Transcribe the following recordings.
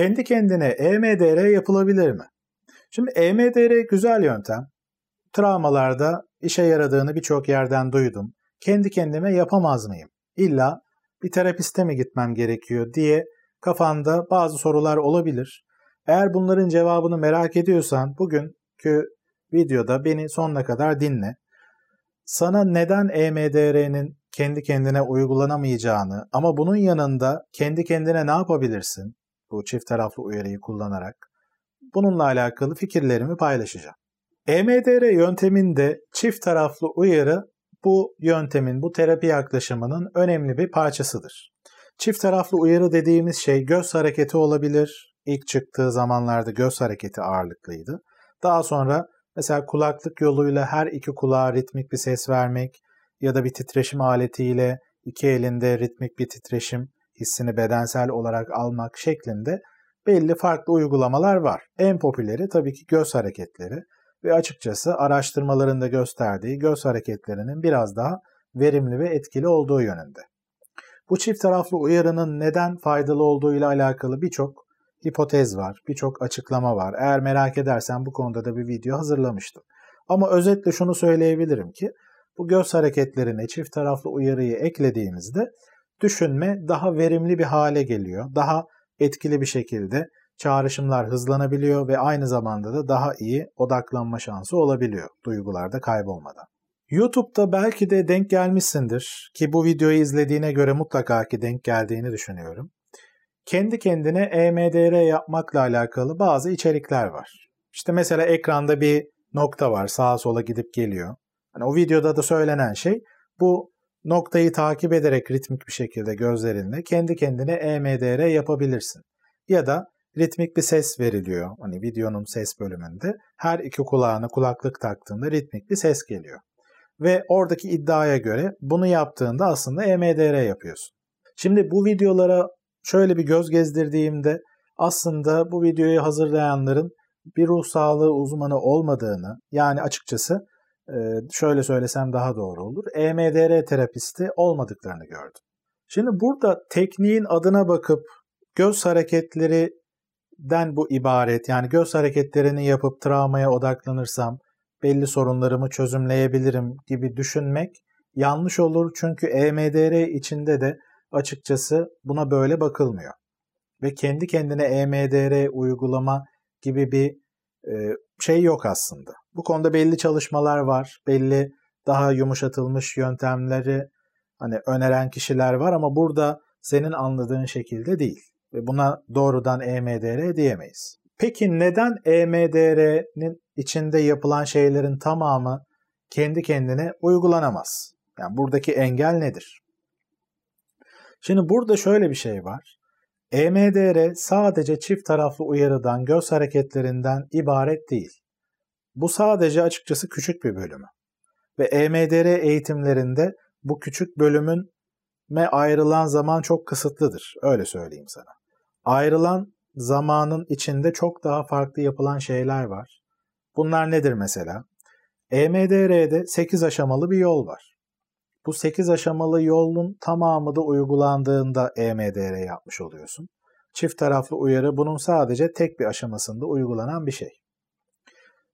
Kendi kendine EMDR yapılabilir mi? Şimdi EMDR güzel yöntem. Travmalarda işe yaradığını birçok yerden duydum. Kendi kendime yapamaz mıyım? İlla bir terapiste mi gitmem gerekiyor diye kafanda bazı sorular olabilir. Eğer bunların cevabını merak ediyorsan bugünkü videoda beni sonuna kadar dinle. Sana neden EMDR'nin kendi kendine uygulanamayacağını ama bunun yanında kendi kendine ne yapabilirsin bu çift taraflı uyarıyı kullanarak bununla alakalı fikirlerimi paylaşacağım. EMDR yönteminde çift taraflı uyarı bu yöntemin, bu terapi yaklaşımının önemli bir parçasıdır. Çift taraflı uyarı dediğimiz şey göz hareketi olabilir. İlk çıktığı zamanlarda göz hareketi ağırlıklıydı. Daha sonra mesela kulaklık yoluyla her iki kulağa ritmik bir ses vermek ya da bir titreşim aletiyle iki elinde ritmik bir titreşim hissini bedensel olarak almak şeklinde belli farklı uygulamalar var. En popüleri tabii ki göz hareketleri ve açıkçası araştırmalarında gösterdiği göz hareketlerinin biraz daha verimli ve etkili olduğu yönünde. Bu çift taraflı uyarının neden faydalı olduğu ile alakalı birçok hipotez var, birçok açıklama var. Eğer merak edersen bu konuda da bir video hazırlamıştım. Ama özetle şunu söyleyebilirim ki bu göz hareketlerine çift taraflı uyarıyı eklediğimizde düşünme daha verimli bir hale geliyor. Daha etkili bir şekilde çağrışımlar hızlanabiliyor ve aynı zamanda da daha iyi odaklanma şansı olabiliyor duygularda kaybolmadan. YouTube'da belki de denk gelmişsindir ki bu videoyu izlediğine göre mutlaka ki denk geldiğini düşünüyorum. Kendi kendine EMDR yapmakla alakalı bazı içerikler var. İşte mesela ekranda bir nokta var sağa sola gidip geliyor. Hani o videoda da söylenen şey bu noktayı takip ederek ritmik bir şekilde gözlerinle kendi kendine EMDR yapabilirsin. Ya da ritmik bir ses veriliyor. Hani videonun ses bölümünde her iki kulağına kulaklık taktığında ritmik bir ses geliyor. Ve oradaki iddiaya göre bunu yaptığında aslında EMDR yapıyorsun. Şimdi bu videolara şöyle bir göz gezdirdiğimde aslında bu videoyu hazırlayanların bir ruh sağlığı uzmanı olmadığını yani açıkçası şöyle söylesem daha doğru olur. EMDR terapisti olmadıklarını gördüm. Şimdi burada tekniğin adına bakıp göz hareketlerinden bu ibaret yani göz hareketlerini yapıp travmaya odaklanırsam belli sorunlarımı çözümleyebilirim gibi düşünmek yanlış olur. Çünkü EMDR içinde de açıkçası buna böyle bakılmıyor. Ve kendi kendine EMDR uygulama gibi bir şey yok aslında. Bu konuda belli çalışmalar var, belli daha yumuşatılmış yöntemleri hani öneren kişiler var ama burada senin anladığın şekilde değil ve buna doğrudan EMDR diyemeyiz. Peki neden EMDR'nin içinde yapılan şeylerin tamamı kendi kendine uygulanamaz? Yani buradaki engel nedir? Şimdi burada şöyle bir şey var. EMDR sadece çift taraflı uyarıdan, göz hareketlerinden ibaret değil. Bu sadece açıkçası küçük bir bölümü. Ve EMDR eğitimlerinde bu küçük bölümün me ayrılan zaman çok kısıtlıdır. Öyle söyleyeyim sana. Ayrılan zamanın içinde çok daha farklı yapılan şeyler var. Bunlar nedir mesela? EMDR'de 8 aşamalı bir yol var. Bu 8 aşamalı yolun tamamı da uygulandığında EMDR yapmış oluyorsun. Çift taraflı uyarı bunun sadece tek bir aşamasında uygulanan bir şey.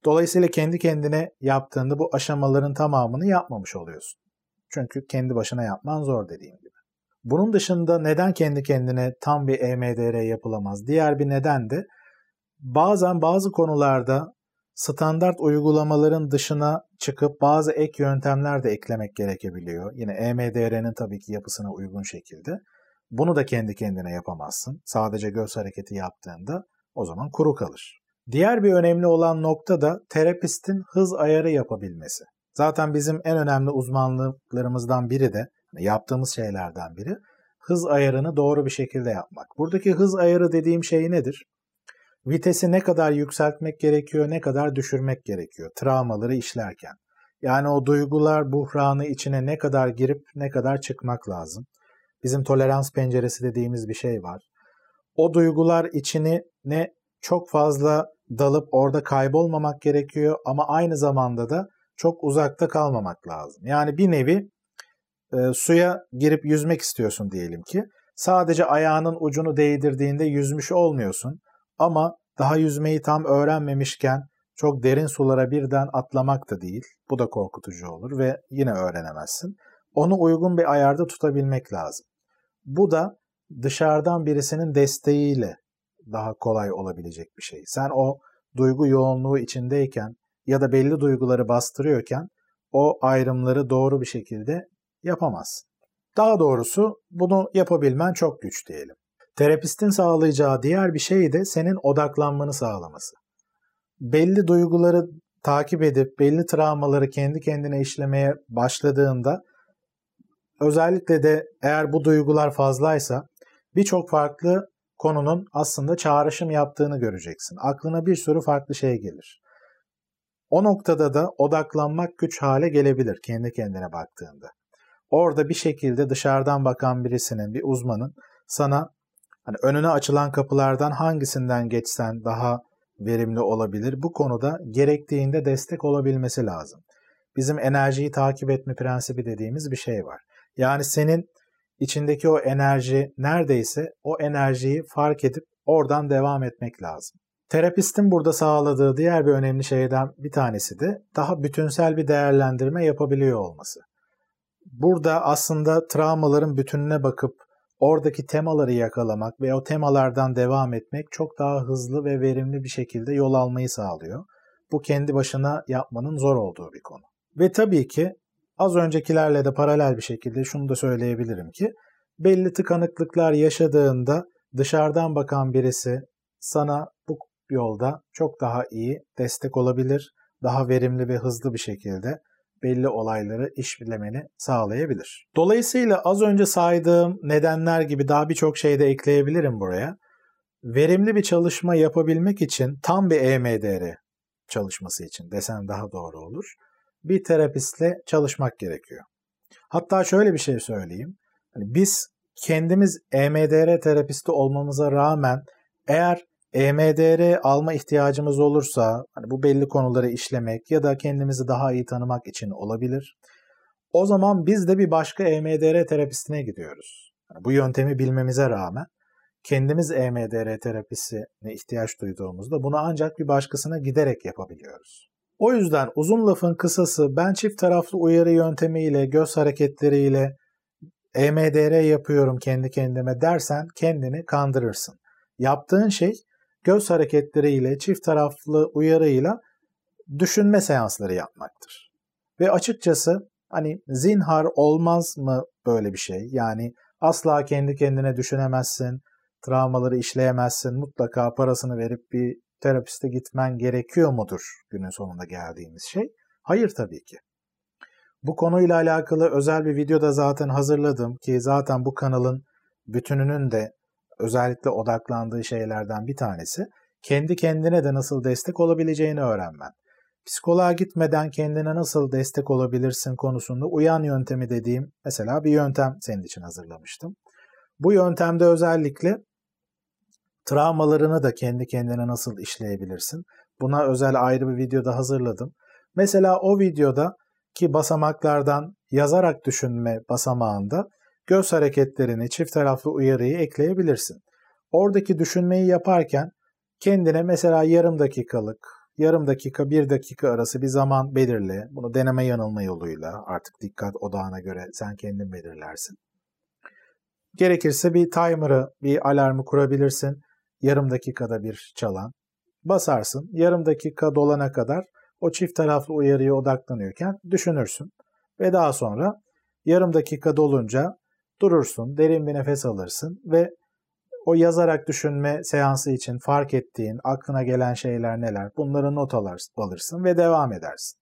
Dolayısıyla kendi kendine yaptığında bu aşamaların tamamını yapmamış oluyorsun. Çünkü kendi başına yapman zor dediğim gibi. Bunun dışında neden kendi kendine tam bir EMDR yapılamaz? Diğer bir neden de bazen bazı konularda standart uygulamaların dışına çıkıp bazı ek yöntemler de eklemek gerekebiliyor. Yine EMDR'nin tabii ki yapısına uygun şekilde. Bunu da kendi kendine yapamazsın. Sadece göz hareketi yaptığında o zaman kuru kalır. Diğer bir önemli olan nokta da terapistin hız ayarı yapabilmesi. Zaten bizim en önemli uzmanlıklarımızdan biri de yaptığımız şeylerden biri hız ayarını doğru bir şekilde yapmak. Buradaki hız ayarı dediğim şey nedir? Vitesi ne kadar yükseltmek gerekiyor, ne kadar düşürmek gerekiyor travmaları işlerken. Yani o duygular buhranı içine ne kadar girip ne kadar çıkmak lazım. Bizim tolerans penceresi dediğimiz bir şey var. O duygular içini ne çok fazla dalıp orada kaybolmamak gerekiyor ama aynı zamanda da çok uzakta kalmamak lazım. Yani bir nevi e, suya girip yüzmek istiyorsun diyelim ki. Sadece ayağının ucunu değdirdiğinde yüzmüş olmuyorsun ama daha yüzmeyi tam öğrenmemişken çok derin sulara birden atlamak da değil. Bu da korkutucu olur ve yine öğrenemezsin. Onu uygun bir ayarda tutabilmek lazım. Bu da dışarıdan birisinin desteğiyle daha kolay olabilecek bir şey. Sen o duygu yoğunluğu içindeyken ya da belli duyguları bastırıyorken o ayrımları doğru bir şekilde yapamazsın. Daha doğrusu bunu yapabilmen çok güç diyelim. Terapistin sağlayacağı diğer bir şey de senin odaklanmanı sağlaması. Belli duyguları takip edip belli travmaları kendi kendine işlemeye başladığında özellikle de eğer bu duygular fazlaysa birçok farklı konunun aslında çağrışım yaptığını göreceksin. Aklına bir sürü farklı şey gelir. O noktada da odaklanmak güç hale gelebilir kendi kendine baktığında. Orada bir şekilde dışarıdan bakan birisinin, bir uzmanın sana hani önüne açılan kapılardan hangisinden geçsen daha verimli olabilir. Bu konuda gerektiğinde destek olabilmesi lazım. Bizim enerjiyi takip etme prensibi dediğimiz bir şey var. Yani senin içindeki o enerji neredeyse o enerjiyi fark edip oradan devam etmek lazım. Terapistin burada sağladığı diğer bir önemli şeyden bir tanesi de daha bütünsel bir değerlendirme yapabiliyor olması. Burada aslında travmaların bütününe bakıp oradaki temaları yakalamak ve o temalardan devam etmek çok daha hızlı ve verimli bir şekilde yol almayı sağlıyor. Bu kendi başına yapmanın zor olduğu bir konu. Ve tabii ki az öncekilerle de paralel bir şekilde şunu da söyleyebilirim ki belli tıkanıklıklar yaşadığında dışarıdan bakan birisi sana bu yolda çok daha iyi destek olabilir, daha verimli ve hızlı bir şekilde belli olayları işlemeni sağlayabilir. Dolayısıyla az önce saydığım nedenler gibi daha birçok şey de ekleyebilirim buraya. Verimli bir çalışma yapabilmek için tam bir EMDR çalışması için desem daha doğru olur. Bir terapistle çalışmak gerekiyor. Hatta şöyle bir şey söyleyeyim. Hani biz kendimiz EMDR terapisti olmamıza rağmen eğer EMDR alma ihtiyacımız olursa hani bu belli konuları işlemek ya da kendimizi daha iyi tanımak için olabilir. O zaman biz de bir başka EMDR terapistine gidiyoruz. Yani bu yöntemi bilmemize rağmen kendimiz EMDR terapisine ihtiyaç duyduğumuzda bunu ancak bir başkasına giderek yapabiliyoruz. O yüzden uzun lafın kısası ben çift taraflı uyarı yöntemiyle, göz hareketleriyle EMDR yapıyorum kendi kendime dersen kendini kandırırsın. Yaptığın şey göz hareketleriyle, çift taraflı uyarıyla düşünme seansları yapmaktır. Ve açıkçası hani zinhar olmaz mı böyle bir şey? Yani asla kendi kendine düşünemezsin, travmaları işleyemezsin, mutlaka parasını verip bir terapiste gitmen gerekiyor mudur günün sonunda geldiğimiz şey? Hayır tabii ki. Bu konuyla alakalı özel bir video da zaten hazırladım ki zaten bu kanalın bütününün de özellikle odaklandığı şeylerden bir tanesi kendi kendine de nasıl destek olabileceğini öğrenmen. Psikoloğa gitmeden kendine nasıl destek olabilirsin konusunda uyan yöntemi dediğim mesela bir yöntem senin için hazırlamıştım. Bu yöntemde özellikle travmalarını da kendi kendine nasıl işleyebilirsin. Buna özel ayrı bir videoda hazırladım. Mesela o videoda ki basamaklardan yazarak düşünme basamağında göz hareketlerini, çift taraflı uyarıyı ekleyebilirsin. Oradaki düşünmeyi yaparken kendine mesela yarım dakikalık, yarım dakika, bir dakika arası bir zaman belirle. Bunu deneme yanılma yoluyla artık dikkat odağına göre sen kendin belirlersin. Gerekirse bir timer'ı, bir alarmı kurabilirsin. Yarım dakikada bir çalan. Basarsın. Yarım dakika dolana kadar o çift taraflı uyarıya odaklanıyorken düşünürsün. Ve daha sonra yarım dakika dolunca durursun, derin bir nefes alırsın ve o yazarak düşünme seansı için fark ettiğin, aklına gelen şeyler neler bunları not alırsın ve devam edersin.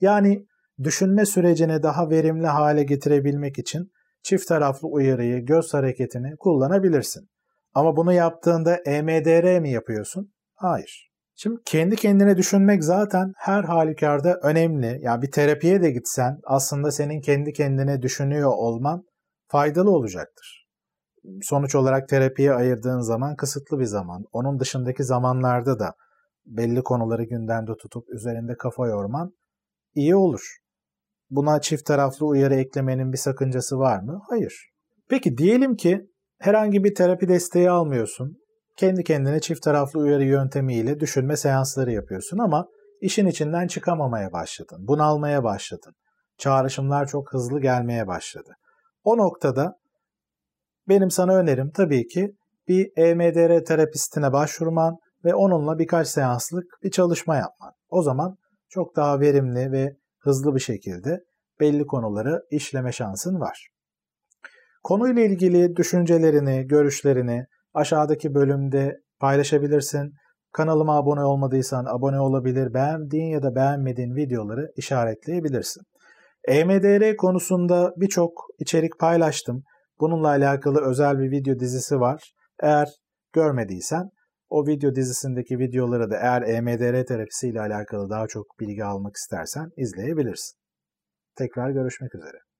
Yani düşünme sürecini daha verimli hale getirebilmek için çift taraflı uyarıyı, göz hareketini kullanabilirsin. Ama bunu yaptığında EMDR mi yapıyorsun? Hayır. Şimdi kendi kendine düşünmek zaten her halükarda önemli. Yani bir terapiye de gitsen aslında senin kendi kendine düşünüyor olman faydalı olacaktır. Sonuç olarak terapiye ayırdığın zaman kısıtlı bir zaman. Onun dışındaki zamanlarda da belli konuları gündemde tutup üzerinde kafa yorman iyi olur. Buna çift taraflı uyarı eklemenin bir sakıncası var mı? Hayır. Peki diyelim ki Herhangi bir terapi desteği almıyorsun. Kendi kendine çift taraflı uyarı yöntemiyle düşünme seansları yapıyorsun ama işin içinden çıkamamaya başladın. Bunalmaya başladın. Çağrışımlar çok hızlı gelmeye başladı. O noktada benim sana önerim tabii ki bir EMDR terapistine başvurman ve onunla birkaç seanslık bir çalışma yapman. O zaman çok daha verimli ve hızlı bir şekilde belli konuları işleme şansın var. Konuyla ilgili düşüncelerini, görüşlerini aşağıdaki bölümde paylaşabilirsin. Kanalıma abone olmadıysan abone olabilir, beğendiğin ya da beğenmediğin videoları işaretleyebilirsin. EMDR konusunda birçok içerik paylaştım. Bununla alakalı özel bir video dizisi var. Eğer görmediysen o video dizisindeki videoları da eğer EMDR terapisi ile alakalı daha çok bilgi almak istersen izleyebilirsin. Tekrar görüşmek üzere.